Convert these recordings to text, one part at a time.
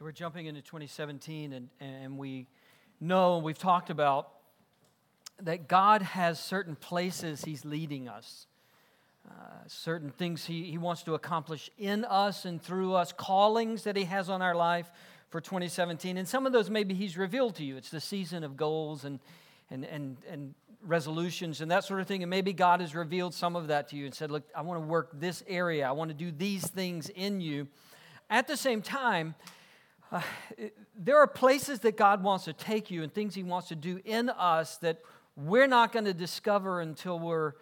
So we're jumping into 2017, and, and we know, we've talked about that God has certain places He's leading us, uh, certain things he, he wants to accomplish in us and through us, callings that He has on our life for 2017. And some of those maybe He's revealed to you. It's the season of goals and, and, and, and resolutions and that sort of thing. And maybe God has revealed some of that to you and said, Look, I want to work this area, I want to do these things in you. At the same time, uh, there are places that God wants to take you and things He wants to do in us that we're not going to discover until we're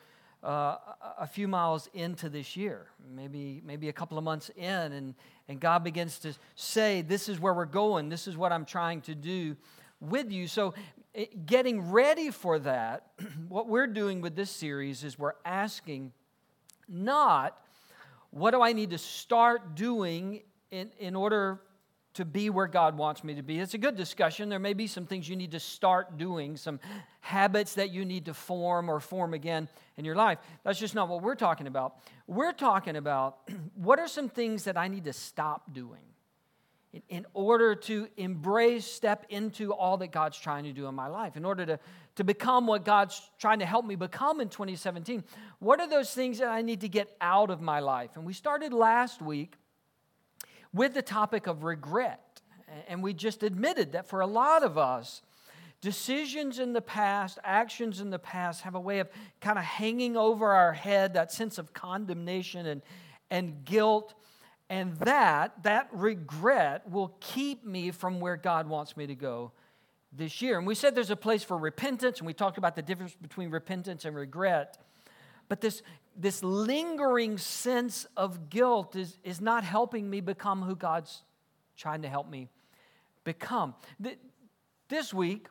uh, a few miles into this year, maybe, maybe a couple of months in, and, and God begins to say, This is where we're going, this is what I'm trying to do with you. So, eh, getting ready for that, what we're doing with this series is we're asking not what do I need to start doing in, in order to be where God wants me to be. It's a good discussion. There may be some things you need to start doing, some habits that you need to form or form again in your life. That's just not what we're talking about. We're talking about what are some things that I need to stop doing in, order to embrace, step into all that God's trying to do in my life, in order to, to become what God's trying to help me become in 2017. What are those things that I need to get out of my life? And we started last week with the topic of regret. And we just admitted that for a lot of us, decisions in the past, actions in the past have a way of kind of hanging over our head, that sense of condemnation and, and guilt. And that, that regret will keep me from where God wants me to go this year. And we said there's a place for repentance, and we talked about the difference between repentance and regret. But this this lingering sense of guilt is, is not helping me become who God's trying to help me become. This week,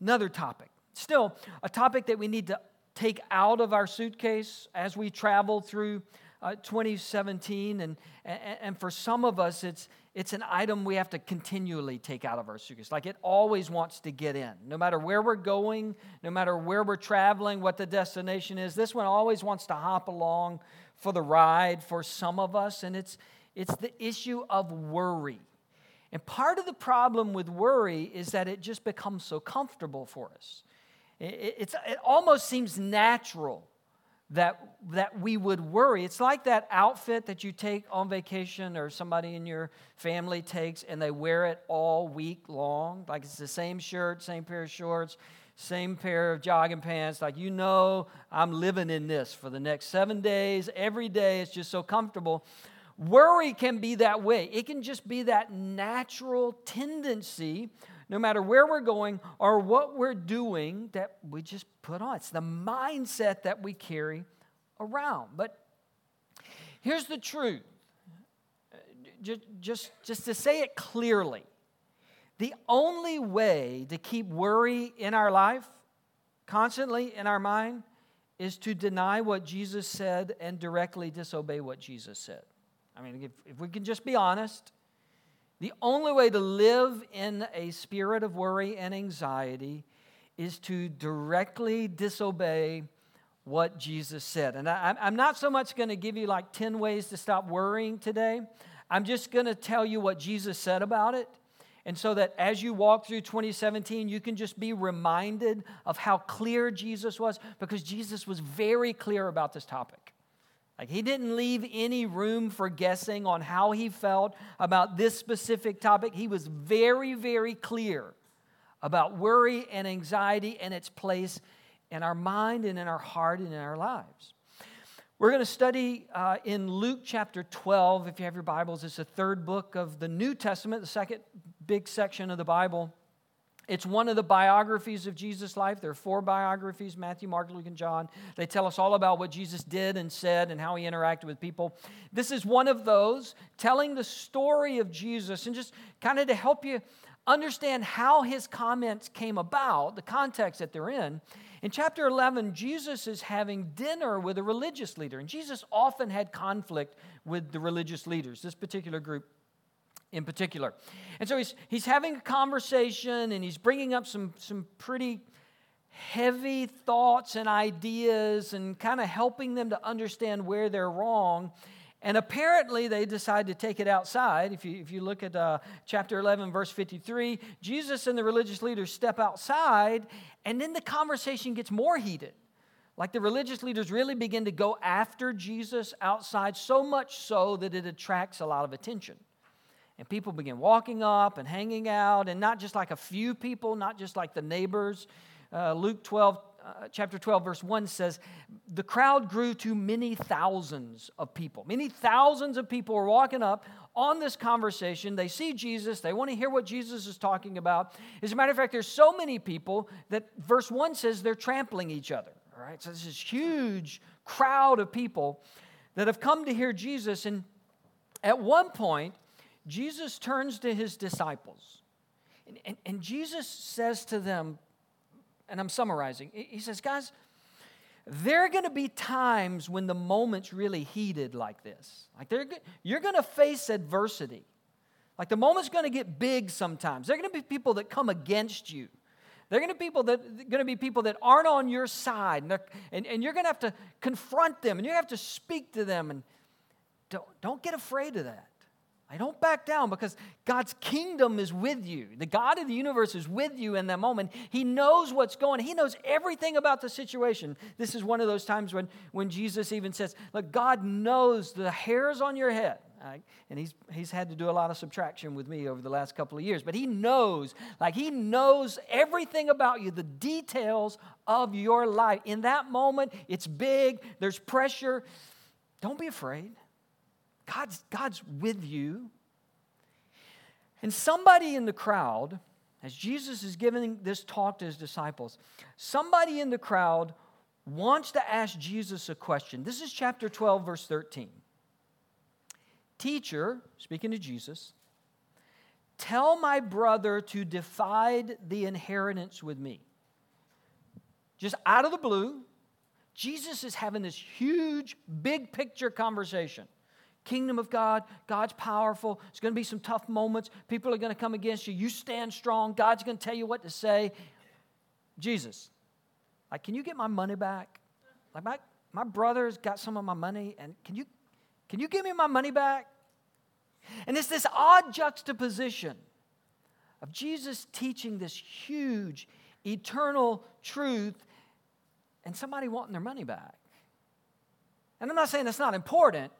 another topic. Still, a topic that we need to take out of our suitcase as we travel through uh, 2017. And, and, and for some of us, it's, it's an item we have to continually take out of our suitcase. Like it always wants to get in. No matter where we're going, no matter where we're traveling, what the destination is, this one always wants to hop along for the ride for some of us. And it's, it's the issue of worry. And part of the problem with worry is that it just becomes so comfortable for us. It, it's, it almost seems natural that, that we would worry. It's like that outfit that you take on vacation or somebody in your family takes and they wear it all week long. Like it's the same shirt, same pair of shorts, same pair of jogging pants. Like, you know, I'm living in this for the next seven days. Every day, it's just so comfortable. Worry can be that way, it can just be that natural tendency no matter where we're going or what we're doing, that we just put on. It's the mindset that we carry around. But here's the truth uh, just, just, just to say it clearly the only way to keep worry in our life, constantly in our mind, is to deny what Jesus said and directly disobey what Jesus said. I mean, if, if we can just be honest, the only way to live in a spirit of worry and anxiety is to directly disobey what Jesus said. And I, am not so much going to give you like 10 ways to stop worrying today. I'm just going to tell you what Jesus said about it. And so that as you walk through 2017, you can just be reminded of how clear Jesus was, because Jesus was very clear about this topic. Like he didn't leave any room for guessing on how he felt about this specific topic. He was very, very clear about worry and anxiety and its place in our mind and in our heart and in our lives. We're going to study uh, in Luke chapter 12. If you have your Bibles, it's the third book of the New Testament, the second big section of the Bible. It's one of the biographies of Jesus' life. There are four biographies Matthew, Mark, Luke, and John. They tell us all about what Jesus did and said and how he interacted with people. This is one of those telling the story of Jesus and just kind of to help you understand how his comments came about, the context that they're in. In chapter 11, Jesus is having dinner with a religious leader, and Jesus often had conflict with the religious leaders, this particular group in particular. And so he's, he's having a conversation and he's bringing up some, some pretty heavy thoughts and ideas and kind of helping them to understand where they're wrong. And apparently, they decide to take it outside. If you, if you look at uh, chapter 11, verse 53, Jesus and the religious leaders step outside, and then the conversation gets more heated. Like the religious leaders really begin to go after Jesus outside, so much so that it attracts a lot of attention. And people begin walking up and hanging out, and not just like a few people, not just like the neighbors. Uh, Luke 12 uh, chapter 12, verse 1 says, The crowd grew to many thousands of people. Many thousands of people are walking up on this conversation. They see Jesus, they want to hear what Jesus is talking about. As a matter of fact, there's so many people that verse 1 says they're trampling each other. All right, so this is huge crowd of people that have come to hear Jesus. And at one point, Jesus turns to his disciples. And, and, and Jesus says to them, and I'm summarizing. He says, guys, there are going to be times when the moment's really heated like this. Like you're going to face adversity. Like the moment's going to get big sometimes. There are going to be people that come against you. There are going to be people that going to be people that aren't on your side, and, and, and you're going to have to confront them, and you have to speak to them, and don't, don't get afraid of that. I don't back down because God's kingdom is with you. The God of the universe is with you in that moment. He knows what's going on. He knows everything about the situation. This is one of those times when, when Jesus even says, Look, God knows the hairs on your head. Right? And he's, he's had to do a lot of subtraction with me over the last couple of years. But he knows, like, he knows everything about you, the details of your life. In that moment, it's big, there's pressure. Don't be afraid. God's, God's with you. And somebody in the crowd, as Jesus is giving this talk to his disciples, somebody in the crowd wants to ask Jesus a question. This is chapter 12, verse 13. Teacher, speaking to Jesus, tell my brother to divide the inheritance with me. Just out of the blue, Jesus is having this huge, big picture conversation kingdom of God. God's powerful. There's going to be some tough moments. People are going to come against you. You stand strong. God's going to tell you what to say. Jesus, like, can you get my money back? Like, my, my brother's got some of my money, and can you, can you give me my money back? And it's this odd juxtaposition of Jesus teaching this huge, eternal truth and somebody wanting their money back. And I'm not saying that's not important,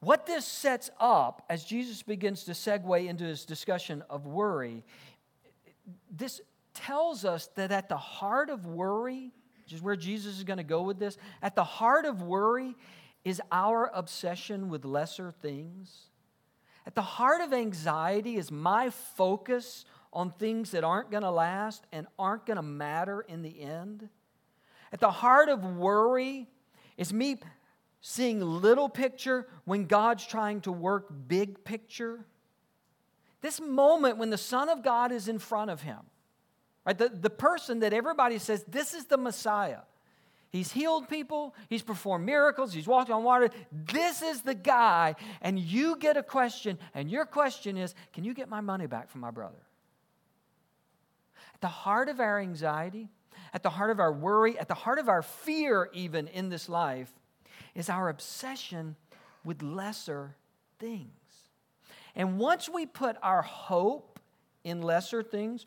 what this sets up as Jesus begins to segue into his discussion of worry, this tells us that at the heart of worry, which is where Jesus is going to go with this, at the heart of worry is our obsession with lesser things. At the heart of anxiety is my focus on things that aren't going to last and aren't going to matter in the end. At the heart of worry is me seeing little picture when God's trying to work big picture. This moment when the Son of God is in front of him, right? The, the person that everybody says, this is the Messiah. He's healed people, he's performed miracles, he's walked on water. This is the guy. And you get a question, and your question is, Can you get my money back from my brother? At the heart of our anxiety, at the heart of our worry, at the heart of our fear, even in this life, is our obsession with lesser things. And once we put our hope in lesser things,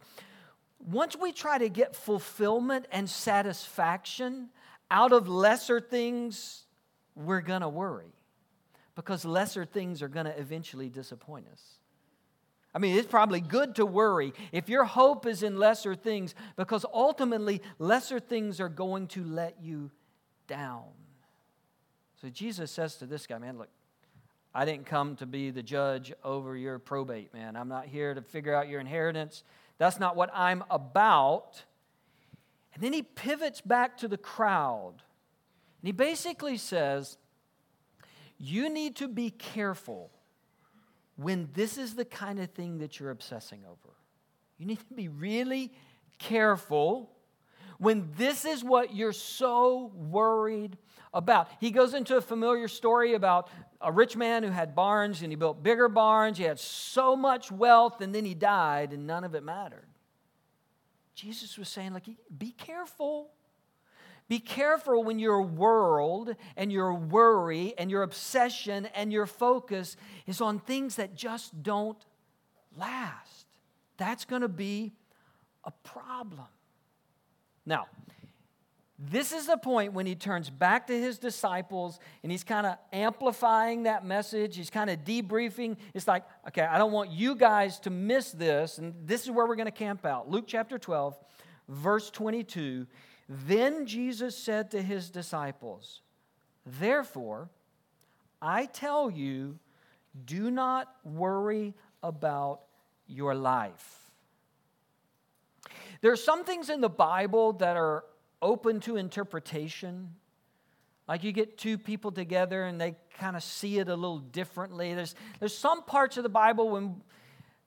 once we try to get fulfillment and satisfaction out of lesser things, we're going to worry because lesser things are going to eventually disappoint us. I mean, it's probably good to worry if your hope is in lesser things because ultimately lesser things are going to let you down. So Jesus says to this guy, man, look, I didn't come to be the judge over your probate, man. I'm not here to figure out your inheritance. That's not what I'm about. And then he pivots back to the crowd. And he basically says, You need to be careful when this is the kind of thing that you're obsessing over. You need to be really careful when this is what you're so worried about. He goes into a familiar story about a rich man who had barns and he built bigger barns. He had so much wealth and then he died and none of it mattered. Jesus was saying, like, be careful. Be careful when your world and your worry and your obsession and your focus is on things that just don't last. That's going to be a problem. Now, this is the point when he turns back to his disciples and he's kind of amplifying that message. He's kind of debriefing. It's like, okay, I don't want you guys to miss this. And this is where we're going to camp out. Luke chapter 12, verse 22. Then Jesus said to his disciples, Therefore, I tell you, do not worry about your life. There are some things in the Bible that are open to interpretation. Like you get two people together and they kind of see it a little differently. There's, there's some parts of the Bible when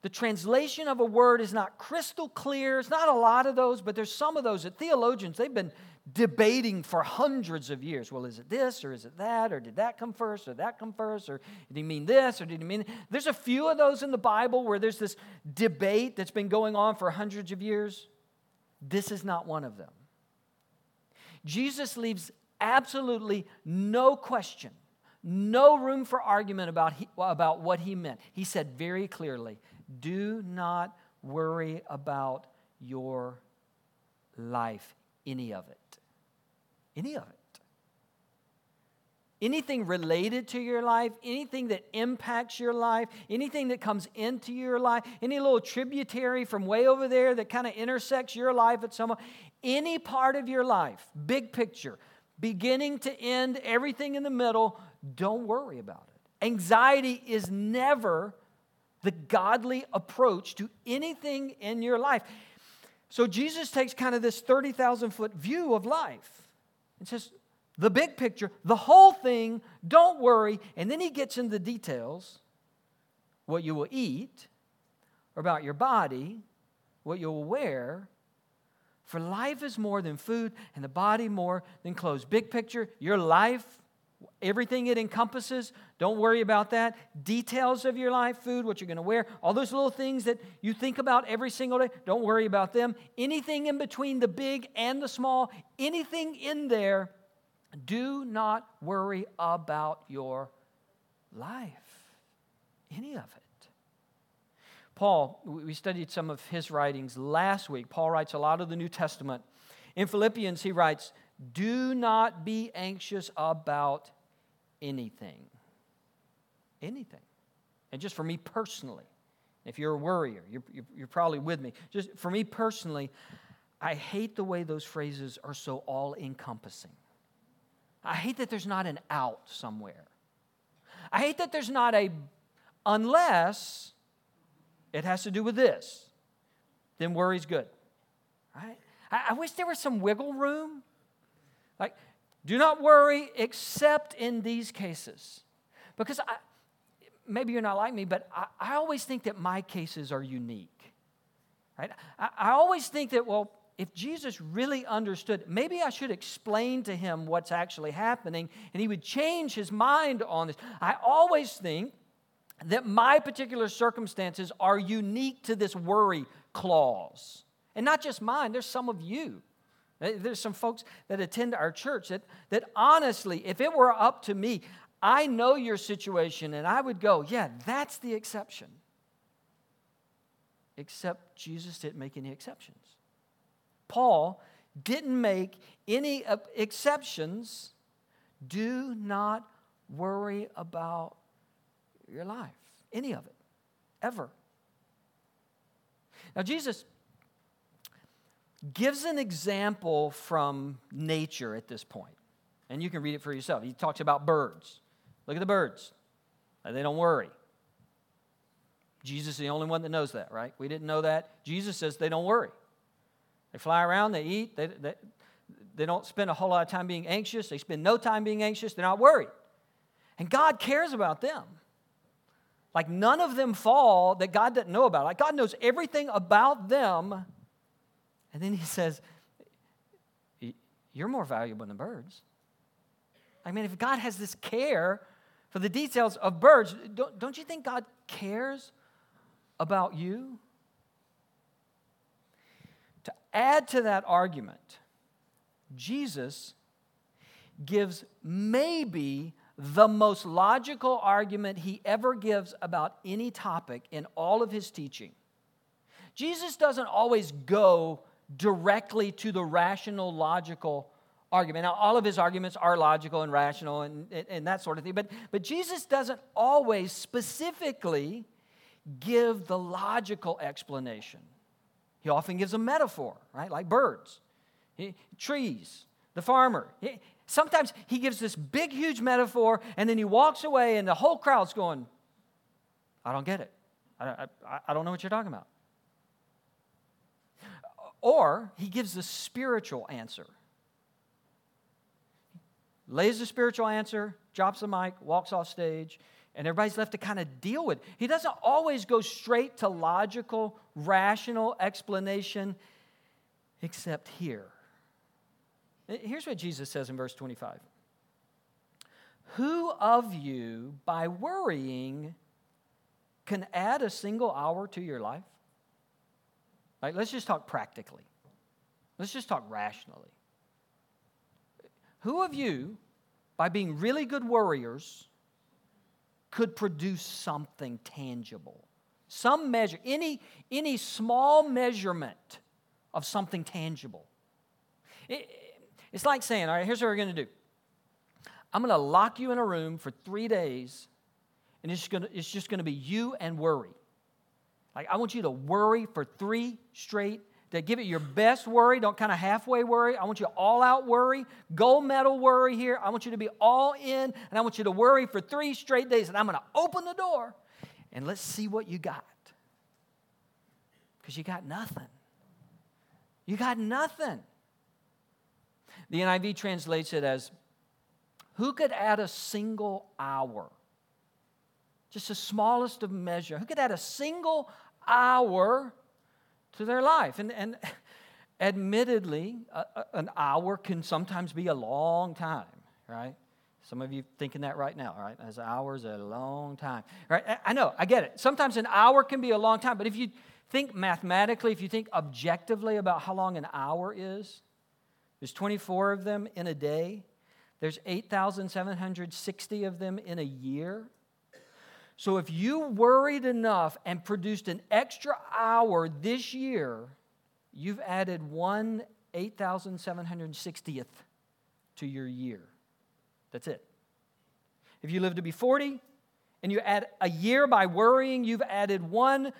the translation of a word is not crystal clear. It's not a lot of those, but there's some of those that theologians, they've been debating for hundreds of years. Well, is it this or is it that? Or did that come first or that come first? Or did he mean this or did he mean. There's a few of those in the Bible where there's this debate that's been going on for hundreds of years. This is not one of them. Jesus leaves absolutely no question, no room for argument about, he, about what he meant. He said very clearly do not worry about your life, any of it. Any of it. Anything related to your life, anything that impacts your life, anything that comes into your life, any little tributary from way over there that kind of intersects your life at some any part of your life, big picture, beginning to end, everything in the middle, don't worry about it. Anxiety is never the godly approach to anything in your life. So Jesus takes kind of this 30,000 foot view of life and says, the big picture, the whole thing, don't worry. And then he gets into the details what you will eat, or about your body, what you will wear. For life is more than food, and the body more than clothes. Big picture, your life, everything it encompasses, don't worry about that. Details of your life, food, what you're going to wear, all those little things that you think about every single day, don't worry about them. Anything in between the big and the small, anything in there do not worry about your life, any of it. Paul, we studied some of his writings last week. Paul writes a lot of the New Testament. In Philippians, he writes, Do not be anxious about anything. Anything. And just for me personally, if you're a worrier, you're, you're, probably with me. Just for me personally, I hate the way those phrases are so all encompassing. I hate that there's not an out somewhere. I hate that there's not a unless it has to do with this, then worry's good. Right? I, I wish there was some wiggle room. Like, do not worry except in these cases. Because I, maybe you're not like me, but I, I always think that my cases are unique. Right? I, I always think that, well, if Jesus really understood, maybe I should explain to him what's actually happening and he would change his mind on this. I always think that my particular circumstances are unique to this worry clause. And not just mine, there's some of you. Eh, there's some folks that attend our church that, that honestly, if it were up to me, I know your situation and I would go, yeah, that's the exception. Except Jesus didn't make any exceptions. Paul didn't make any exceptions. Do not worry about your life, any of it, ever. Now, Jesus gives an example from nature at this point, and you can read it for yourself. He talks about birds. Look at the birds, they don't worry. Jesus is the only one that knows that, right? We didn't know that. Jesus says they don't worry. They fly around, they eat, they, they, they don't spend a whole lot of time being anxious. They spend no time being anxious. They're not worried. And God cares about them. Like none of them fall that God doesn't know about. Like God knows everything about them. And then he says, You're more valuable than birds. I mean, if God has this care for the details of birds, don't, don't you think God cares about you? To add to that argument, Jesus gives maybe the most logical argument he ever gives about any topic in all of his teaching. Jesus doesn't always go directly to the rational, logical argument. Now, all of his arguments are logical and rational and, and that sort of thing, but, but Jesus doesn't always specifically give the logical explanation. He often gives a metaphor, right? Like birds, he, trees, the farmer. He, sometimes he gives this big, huge metaphor, and then he walks away, and the whole crowd's going, I don't get it. I, I, I don't know what you're talking about. Or he gives the spiritual answer. Lays the spiritual answer, drops the mic, walks off stage, and everybody's left to kind of deal with. He doesn't always go straight to logical, rational explanation, except here. Here's what Jesus says in verse 25 Who of you, by worrying, can add a single hour to your life? Like, let's just talk practically. Let's just talk rationally. Who of you, by being really good worriers, could produce something tangible? Some measure, any, any small measurement of something tangible. It's like saying, all right, here's what we're going to do I'm going to lock you in a room for three days, and it's, gonna, it's just going to be you and worry. Like, I want you to worry for three straight to give it your best worry. Don't kind of halfway worry. I want you all out worry, gold medal worry here. I want you to be all in, and I want you to worry for three straight days. And I'm going to open the door, and let's see what you got. Because you got nothing. You got nothing. The NIV translates it as who could add a single hour? Just the smallest of measure. Who could add a single hour to their life? And, and admittedly, a, a, an hour can sometimes be a long time, right? Some of you thinking that right now, right? As hours a long time, right? I know, I get it. Sometimes an hour can be a long time, but if you think mathematically, if you think objectively about how long an hour is, there's 24 of them in a day. There's 8,760 of them in a year. So if you worried enough and produced an extra hour this year, you've added one 8,760th to your year. That's it. If you live to be 40 and you add a year by worrying, you've added one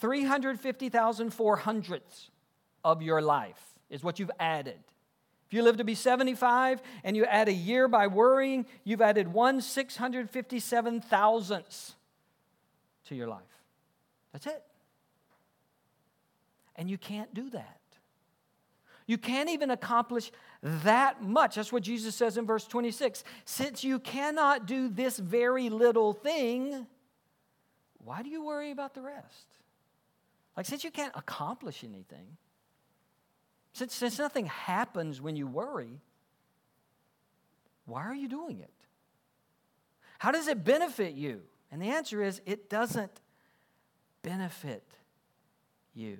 350,400ths of your life, is what you've added. You live to be 75 and you add a year by worrying, you've added one 657 thousandths to your life. That's it. And you can't do that. You can't even accomplish that much. That's what Jesus says in verse 26. Since you cannot do this very little thing, why do you worry about the rest? Like, since you can't accomplish anything, since, since nothing happens when you worry, why are you doing it? How does it benefit you? And the answer is it doesn't benefit you.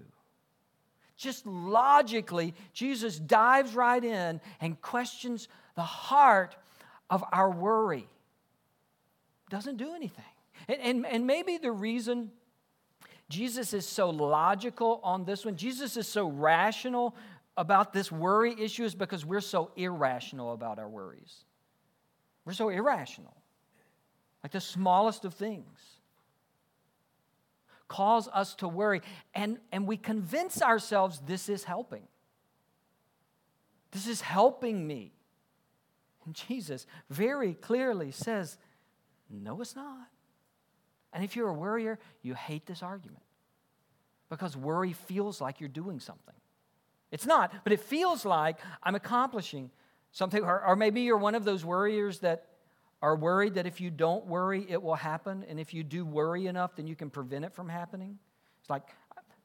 Just logically, Jesus dives right in and questions the heart of our worry. Doesn't do anything. And, and, and maybe the reason Jesus is so logical on this one, Jesus is so rational about this worry issue is because we're so irrational about our worries. We're so irrational. Like the smallest of things cause us to worry. And, and we convince ourselves this is helping. This is helping me. And Jesus very clearly says, No, it's not. And if you're a worrier, you hate this argument because worry feels like you're doing something. It's not, but it feels like I'm accomplishing something. Or, or, maybe you're one of those worriers that are worried that if you don't worry, it will happen. And if you do worry enough, then you can prevent it from happening. It's like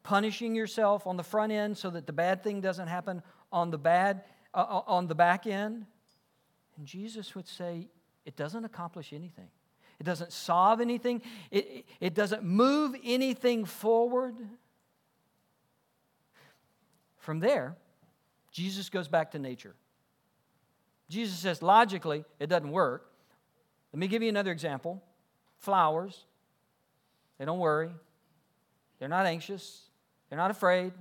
punishing yourself on the front end so that the bad thing doesn't happen on the bad uh, uh on the back end. And Jesus would say, it doesn't accomplish anything. It doesn't solve anything. It, it doesn't move anything forward. From there, Jesus goes back to nature. Jesus says logically it doesn't work. Let me give you another example flowers, they don't worry, they're not anxious, they're not afraid.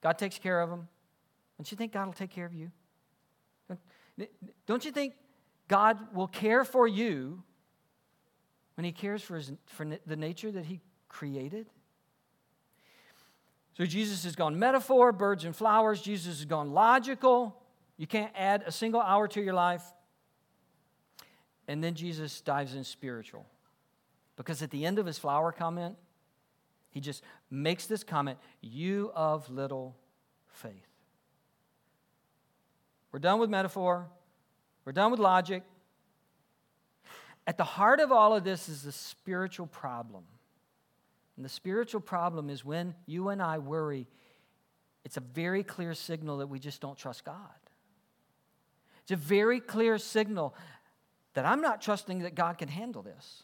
God takes care of them. Don't you think God will take care of you? Don't you think God will care for you when He cares for, his, for the nature that He created? So Jesus has gone metaphor, birds and flowers. Jesus has gone logical. You can't add a single hour to your life. And then Jesus dives in spiritual. Because at the end of his flower comment, he just makes this comment You of little faith. We're done with metaphor, we're done with logic. At the heart of all of this is the spiritual problem. And the spiritual problem is when you and I worry, it's a very clear signal that we just don't trust God. It's a very clear signal that I'm not trusting that God can handle this.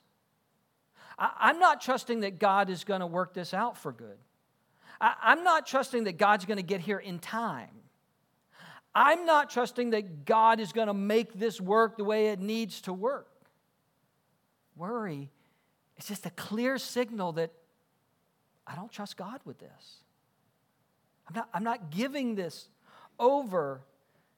I, am not trusting that God is going to work this out for good. I, I'm not trusting that God's going to get here in time. I'm not trusting that God is going to make this work the way it needs to work. Worry is just a clear signal that I don't trust God with this. I'm not, I'm not giving this over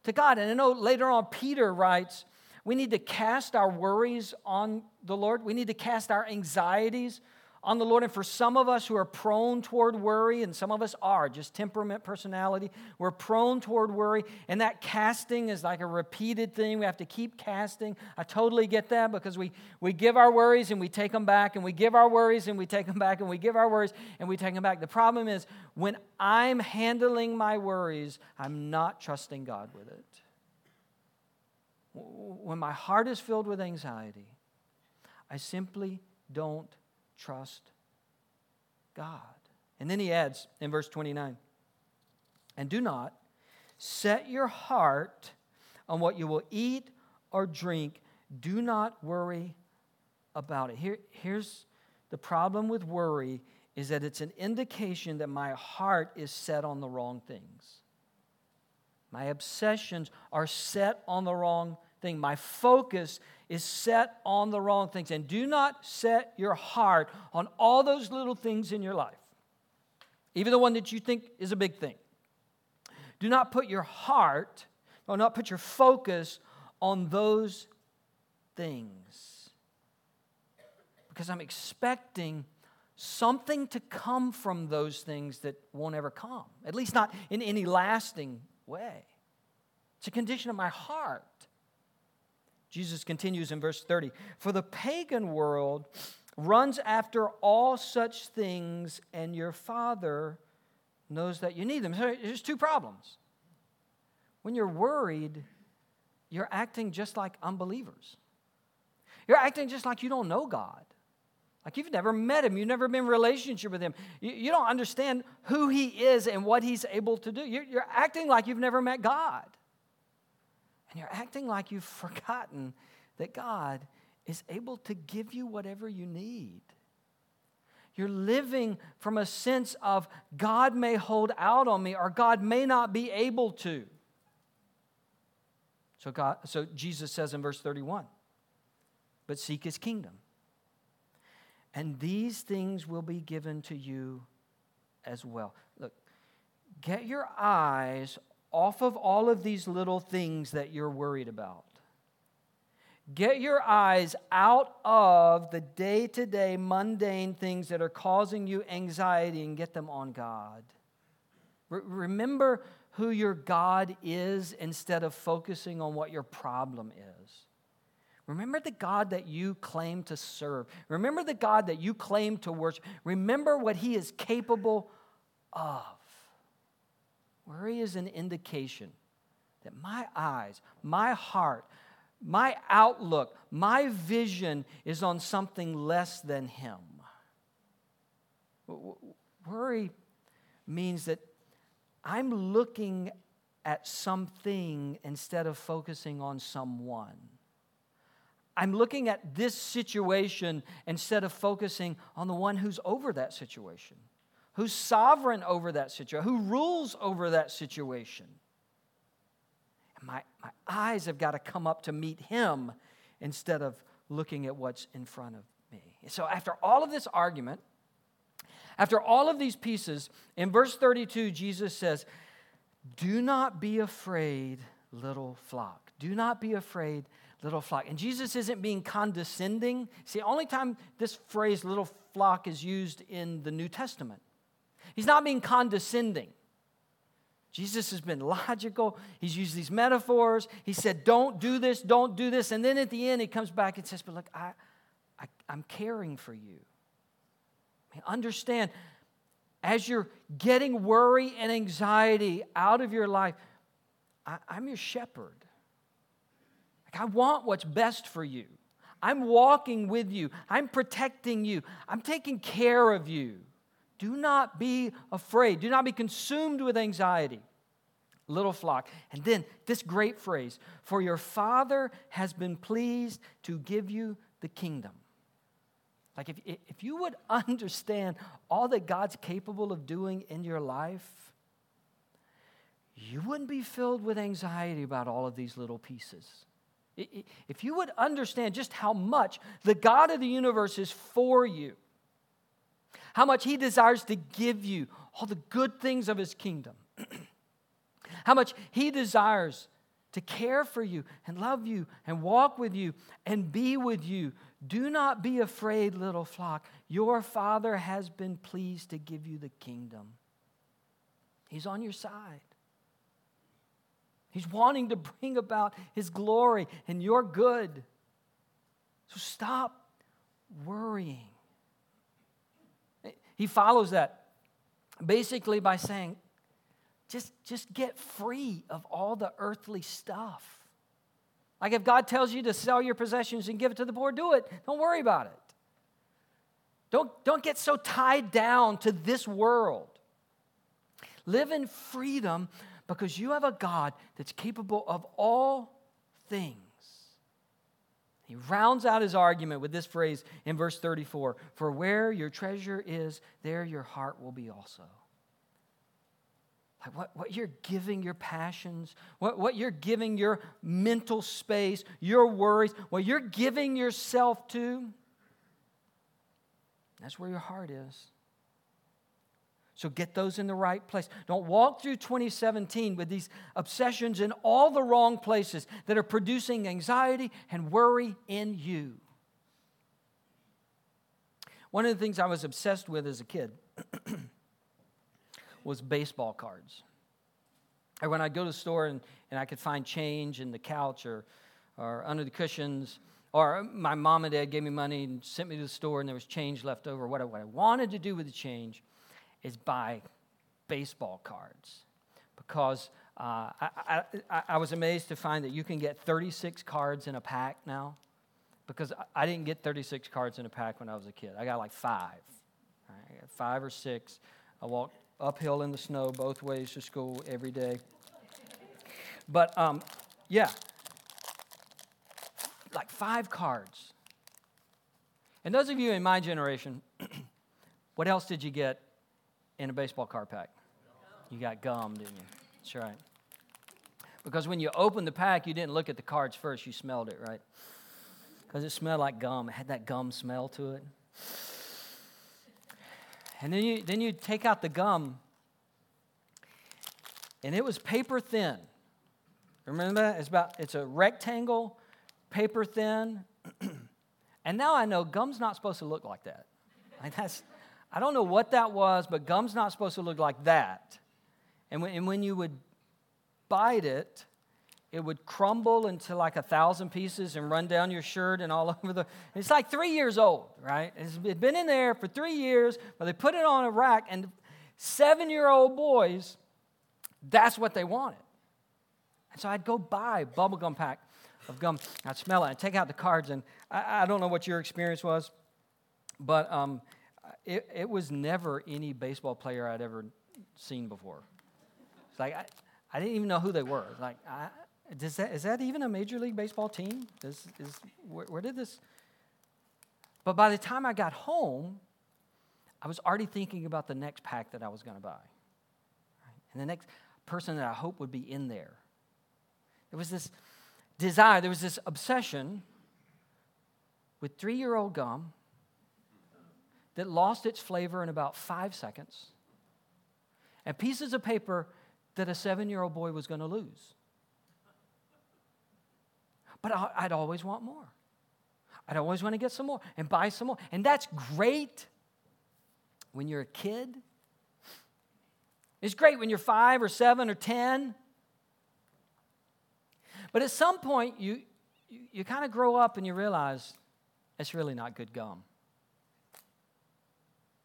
to God. And I know later on, Peter writes, we need to cast our worries on the Lord. We need to cast our anxieties on the Lord. And for some of us who are prone toward worry, and some of us are, just temperament, personality, we're prone toward worry. And that casting is like a repeated thing. We have to keep casting. I totally get that because we, we give our worries and we take them back, and we give our worries and we take them back, and we give our worries and we take them back. The problem is when I'm handling my worries, I'm not trusting God with it when my heart is filled with anxiety, I simply don't trust God. And then he adds in verse 29 and do not set your heart on what you will eat or drink. Do not worry about it. Here, here's the problem with worry is that it's an indication that my heart is set on the wrong things. My obsessions are set on the wrong thing. My focus is set on the wrong things. And do not set your heart on all those little things in your life, even the one that you think is a big thing. Do not put your heart, or not put your focus on those things. Because I'm expecting something to come from those things that won't ever come, at least not in any lasting way. It's a condition of my heart. Jesus continues in verse 30 For the pagan world runs after all such things, and your Father knows that you need them. So there's two problems. When you're worried, you're acting just like unbelievers. You're acting just like you don't know God. Like you've never met him, you've never been in relationship with him. You, you don't understand who he is and what he's able to do. You're, you're acting like you've never met God. And you're acting like you've forgotten that God is able to give you whatever you need. You're living from a sense of God may hold out on me or God may not be able to. So, God, so Jesus says in verse 31 But seek his kingdom, and these things will be given to you as well. Look, get your eyes off of all of these little things that you're worried about. Get your eyes out of the day to day mundane things that are causing you anxiety and get them on God. Re- remember who your God is instead of focusing on what your problem is. Remember the God that you claim to serve. Remember the God that you claim to worship. Remember what He is capable of. Worry is an indication that my eyes, my heart, my outlook, my vision is on something less than Him. Worry means that I'm looking at something instead of focusing on someone. I'm looking at this situation instead of focusing on the one who's over that situation who's sovereign over that situation, who rules over that situation. And my, my eyes have got to come up to meet him instead of looking at what's in front of me. So, after all of this argument, after all of these pieces, in verse 32, Jesus says, Do not be afraid, little flock. Do not be afraid, little flock. And Jesus isn't being condescending. See, only time this phrase, little flock, is used in the New Testament. He's not being condescending. Jesus has been logical. He's used these metaphors. He said, Don't do this, don't do this. And then at the end, he comes back and says, But look, I, I, am caring for you. understand, as you're getting worry and anxiety out of your life, I, I'm your shepherd. Like, I want what's best for you. I'm walking with you. I'm protecting you. I'm taking care of you. Do not be afraid. Do not be consumed with anxiety, little flock. And then this great phrase For your Father has been pleased to give you the kingdom. Like, if, if you would understand all that God's capable of doing in your life, you wouldn't be filled with anxiety about all of these little pieces. If you would understand just how much the God of the universe is for you, how much He desires to give you all the good things of His kingdom, how much He desires to care for you and love you and walk with you and be with you. Do not be afraid, little flock. Your Father has been pleased to give you the kingdom. He's on your side. He's wanting to bring about His glory and your good. So stop worrying. He follows that basically by saying, just, just get free of all the earthly stuff. Like if God tells you to sell your possessions and give it to the poor, do it. Don't worry about it. Don't, don't get so tied down to this world. Live in freedom because you have a God that's capable of all things. He rounds out his argument with this phrase in verse 34 For where your treasure is, there your heart will be also. Like what, what you're giving your passions, what, what you're giving your mental space, your worries, what you're giving yourself to, that's where your heart is. So get those in the right place. Don't walk through 2017 with these obsessions in all the wrong places that are producing anxiety and worry in you. One of the things I was obsessed with as a kid was baseball cards. Or when I'd go to the store and, and I could find change in the couch or, or under the cushions, or my mom and dad gave me money and sent me to the store and there was change left over, what I, what I wanted to do with the change is buy baseball cards because uh, I, I, I, was amazed to find that you can get 36 cards in a pack now because I didn't get 36 cards in a pack when I was a kid. I got like five, right? got five or six. I walked uphill in the snow both ways to school every day. But um, yeah, like five cards. And those of you in my generation, what else did you get in a baseball card pack? You got gum, didn't you? That's right. Because when you opened the pack, you didn't look at the cards first, you smelled it, right? Because it smelled like gum. It had that gum smell to it. And then you then you take out the gum, and it was paper thin. Remember that? It's about it's a rectangle, paper thin. and now I know gum's not supposed to look like that. Like that's I don't know what that was, but gum's not supposed to look like that. And when, and when you would bite it, it would crumble into like a thousand pieces and run down your shirt and all over the. It's like three years old, right? It's been in there for three years, but they put it on a rack, and seven year old boys, that's what they wanted. And so I'd go buy a bubblegum pack of gum. I'd smell it, I'd take out the cards, and I, I don't know what your experience was, but um, it, it was never any baseball player I'd ever seen before. It's like, I, I didn't even know who they were. Like, I, does that, is that even a Major League Baseball team? Is, is, where, where did this? But by the time I got home, I was already thinking about the next pack that I was going to buy. And the next person that I hope would be in there. There was this desire, there was this obsession with three year old gum that lost its flavor in about five seconds and pieces of paper that a seven year old boy was going to lose. But I'd always want more. I'd always want to get some more and buy some more. And that's great when you're a kid. It's great when you're five or seven or 10. But at some point, you, you, you kind of grow up and you realize it's really not good gum.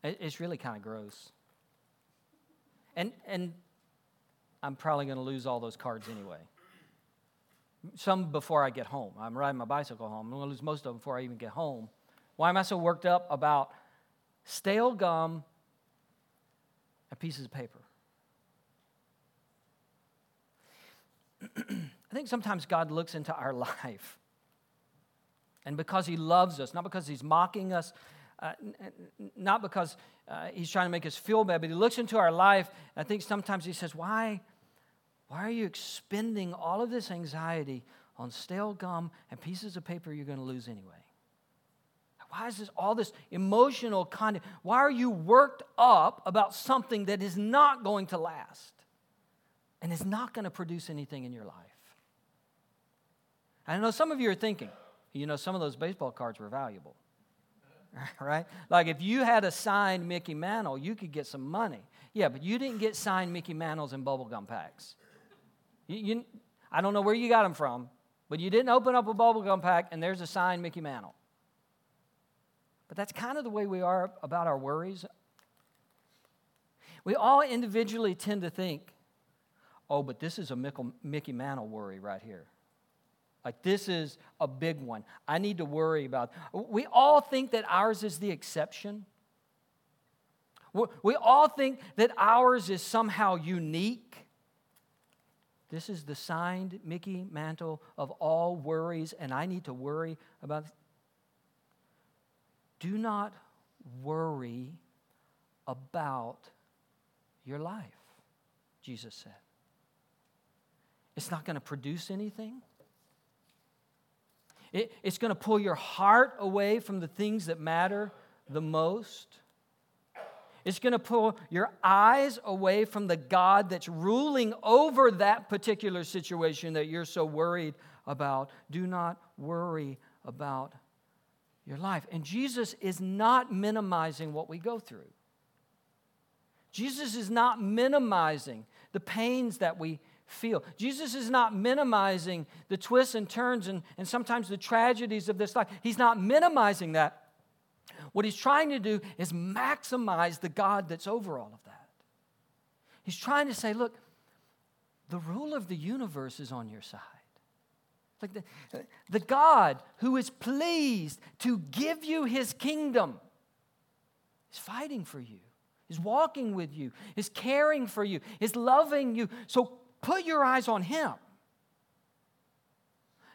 It, it's really kind of gross. And, and I'm probably going to lose all those cards anyway. Some before I get home. I'm riding my bicycle home. I'm going to lose most of them before I even get home. Why am I so worked up about stale gum and pieces of paper? I think sometimes God looks into our life. And because He loves us, not because He's mocking us, uh, not because uh, he's trying to make us feel bad, but he looks into our life. I think sometimes he says, Why, why are you expending all of this anxiety on stale gum and pieces of paper you're going to lose anyway? Why is this all this emotional content? Why are you worked up about something that is not going to last and is not going to produce anything in your life? I know some of you are thinking, you know, some of those baseball cards were valuable. right? Like if you had a signed Mickey Mantle, you could get some money. Yeah, but you didn't get signed Mickey Mantles in bubblegum packs. You, you, I don't know where you got them from, but you didn't open up a bubblegum pack and there's a signed Mickey Mantle. But that's kind of the way we are about our worries. We all individually tend to think, oh, but this is a Mickey Mantle worry right here. Like, this is a big one. I need to worry about. We all think that ours is the exception. We all think that ours is somehow unique. This is the signed Mickey Mantle of all worries, and I need to worry about. Do not worry about your life, Jesus said. It's not going to produce anything. It, it's going to pull your heart away from the things that matter the most. It's going to pull your eyes away from the God that's ruling over that particular situation that you're so worried about. Do not worry about your life. And Jesus is not minimizing what we go through. Jesus is not minimizing the pains that we feel. Jesus is not minimizing the twists and turns and, and sometimes the tragedies of this life. He's not minimizing that. What he's trying to do is maximize the God that's over all of that. He's trying to say, look, the ruler of the universe is on your side. Like the, the God who is pleased to give you his kingdom is fighting for you, is walking with you, is caring for you, is loving you. So Put your eyes on Him,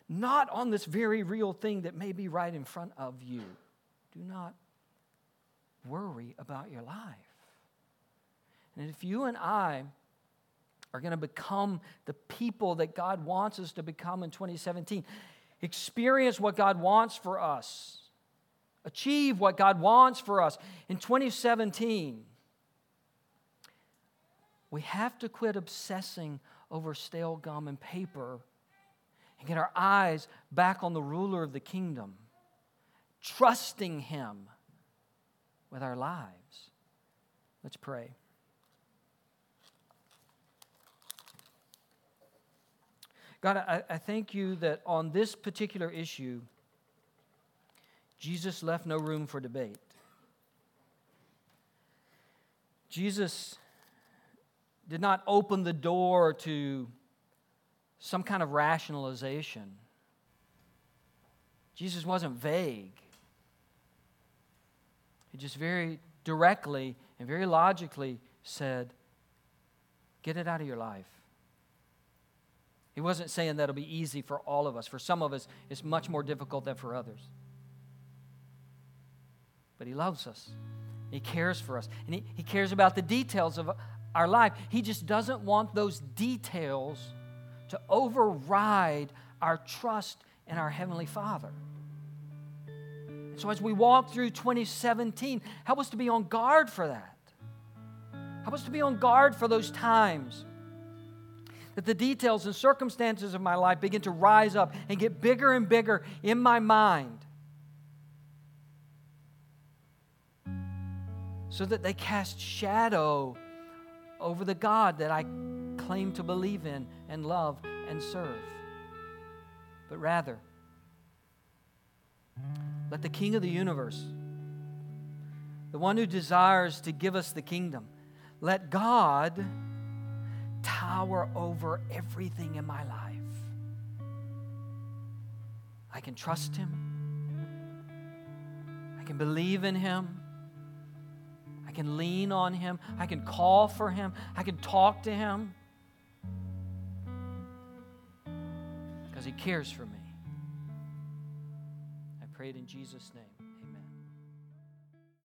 not on this very real thing that may be right in front of you. Do not worry about your life. And if you and I are going to become the people that God wants us to become in 2017, experience what God wants for us, achieve what God wants for us in 2017, we have to quit obsessing over stale gum and paper and get our eyes back on the ruler of the kingdom, trusting him with our lives. Let's pray. God, I, I, thank you that on this particular issue, Jesus left no room for debate. Jesus did not open the door to some kind of rationalization. Jesus wasn't vague. He just very directly and very logically said, Get it out of your life. He wasn't saying that'll be easy for all of us. For some of us, it's much more difficult than for others. But He loves us. He cares for us. And He, he cares about the details of our life. He just doesn't want those details to override our trust in our Heavenly Father. So, as we walk through 2017, help us to be on guard for that. Help us to be on guard for those times that the details and circumstances of my life begin to rise up and get bigger and bigger in my mind so that they cast shadow over the God that I claim to believe in and love and serve. But rather, let the King of the universe, the one who desires to give us the kingdom, let God tower over everything in my life. I can trust Him, I can believe in Him. I can lean on Him. I can call for Him. I can talk to Him. Because He cares for me. I prayed in Jesus' name.